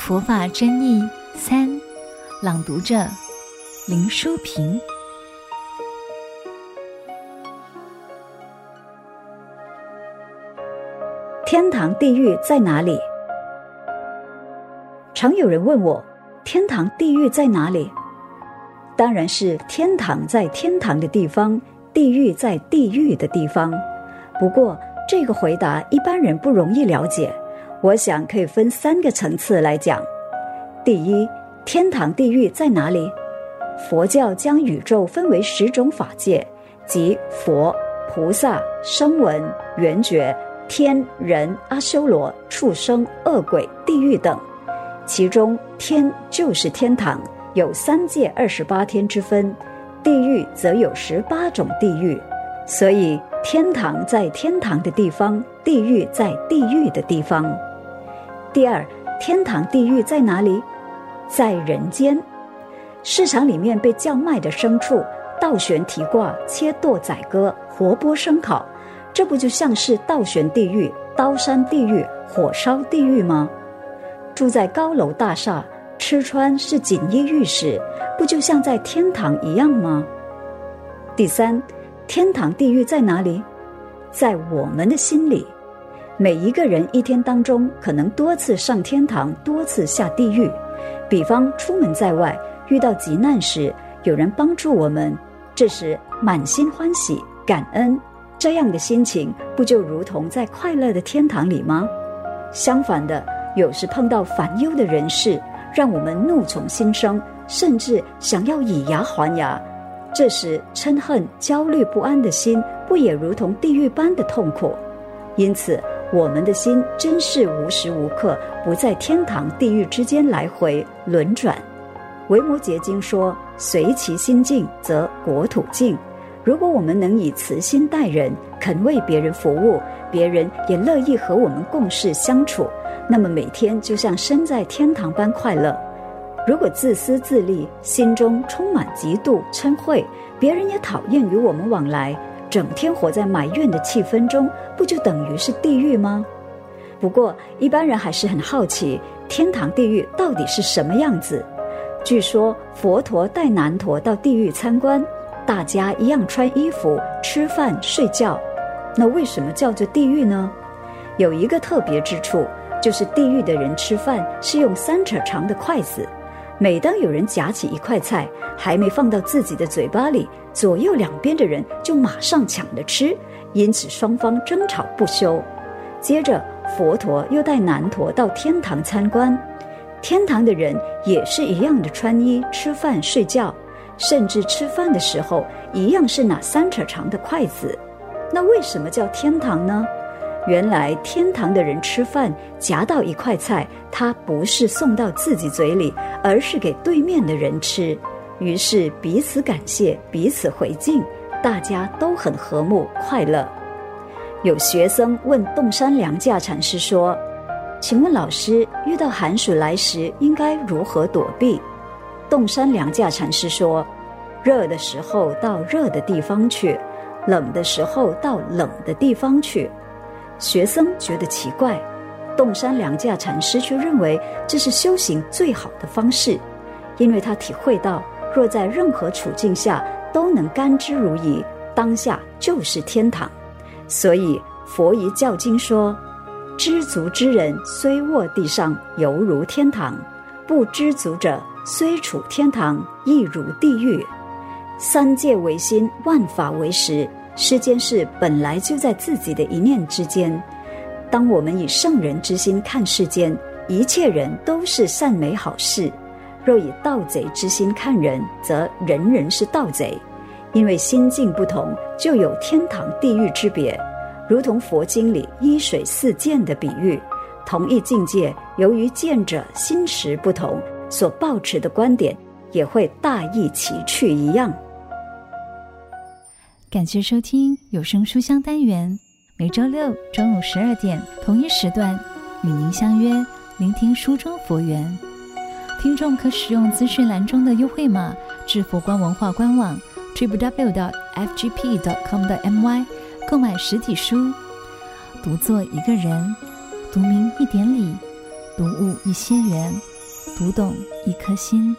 佛法真义三，朗读者林淑萍。天堂、地狱在哪里？常有人问我，天堂、地狱在哪里？当然是天堂在天堂的地方，地狱在地狱的地方。不过，这个回答一般人不容易了解。我想可以分三个层次来讲。第一，天堂、地狱在哪里？佛教将宇宙分为十种法界，即佛、菩萨、声闻、缘觉、天、人、阿修罗、畜生、恶鬼、地狱等。其中，天就是天堂，有三界二十八天之分；地狱则有十八种地狱。所以，天堂在天堂的地方，地狱在地狱的地方。第二，天堂、地狱在哪里？在人间。市场里面被叫卖的牲畜，倒悬提挂、切剁宰割、活剥生烤，这不就像是倒悬地狱、刀山地狱、火烧地狱吗？住在高楼大厦，吃穿是锦衣玉食，不就像在天堂一样吗？第三，天堂、地狱在哪里？在我们的心里。每一个人一天当中，可能多次上天堂，多次下地狱。比方出门在外，遇到急难时，有人帮助我们，这时满心欢喜、感恩，这样的心情不就如同在快乐的天堂里吗？相反的，有时碰到烦忧的人事，让我们怒从心生，甚至想要以牙还牙，这时嗔恨、焦虑不安的心，不也如同地狱般的痛苦？因此。我们的心真是无时无刻不在天堂、地狱之间来回轮转。维摩诘经说：“随其心净，则国土净。”如果我们能以慈心待人，肯为别人服务，别人也乐意和我们共事相处，那么每天就像身在天堂般快乐。如果自私自利，心中充满嫉妒嗔恚，别人也讨厌与我们往来。整天活在埋怨的气氛中，不就等于是地狱吗？不过一般人还是很好奇，天堂、地狱到底是什么样子？据说佛陀带难陀到地狱参观，大家一样穿衣服、吃饭、睡觉。那为什么叫做地狱呢？有一个特别之处，就是地狱的人吃饭是用三尺长的筷子。每当有人夹起一块菜，还没放到自己的嘴巴里，左右两边的人就马上抢着吃，因此双方争吵不休。接着，佛陀又带难陀到天堂参观，天堂的人也是一样的穿衣、吃饭、睡觉，甚至吃饭的时候一样是拿三尺长的筷子。那为什么叫天堂呢？原来天堂的人吃饭夹到一块菜，他不是送到自己嘴里，而是给对面的人吃。于是彼此感谢，彼此回敬，大家都很和睦快乐。有学生问洞山良价禅师说：“请问老师，遇到寒暑来时应该如何躲避？”洞山良价禅师说：“热的时候到热的地方去，冷的时候到冷的地方去。”学生觉得奇怪，洞山良价禅师却认为这是修行最好的方式，因为他体会到，若在任何处境下都能甘之如饴，当下就是天堂。所以佛遗教经说：知足之人虽卧地上，犹如天堂；不知足者，虽处天堂，亦如地狱。三界唯心，万法唯识。世间事本来就在自己的一念之间。当我们以圣人之心看世间，一切人都是善美好事；若以盗贼之心看人，则人人是盗贼。因为心境不同，就有天堂地狱之别。如同佛经里一水四见的比喻，同一境界，由于见者心识不同，所抱持的观点也会大异其趣一样。感谢收听有声书香单元，每周六中午十二点同一时段与您相约，聆听书中佛缘。听众可使用资讯栏中的优惠码至佛光文化官网 www.fgp.com.my 购买实体书。读作一个人，读明一点理，读悟一些缘。读懂一颗心。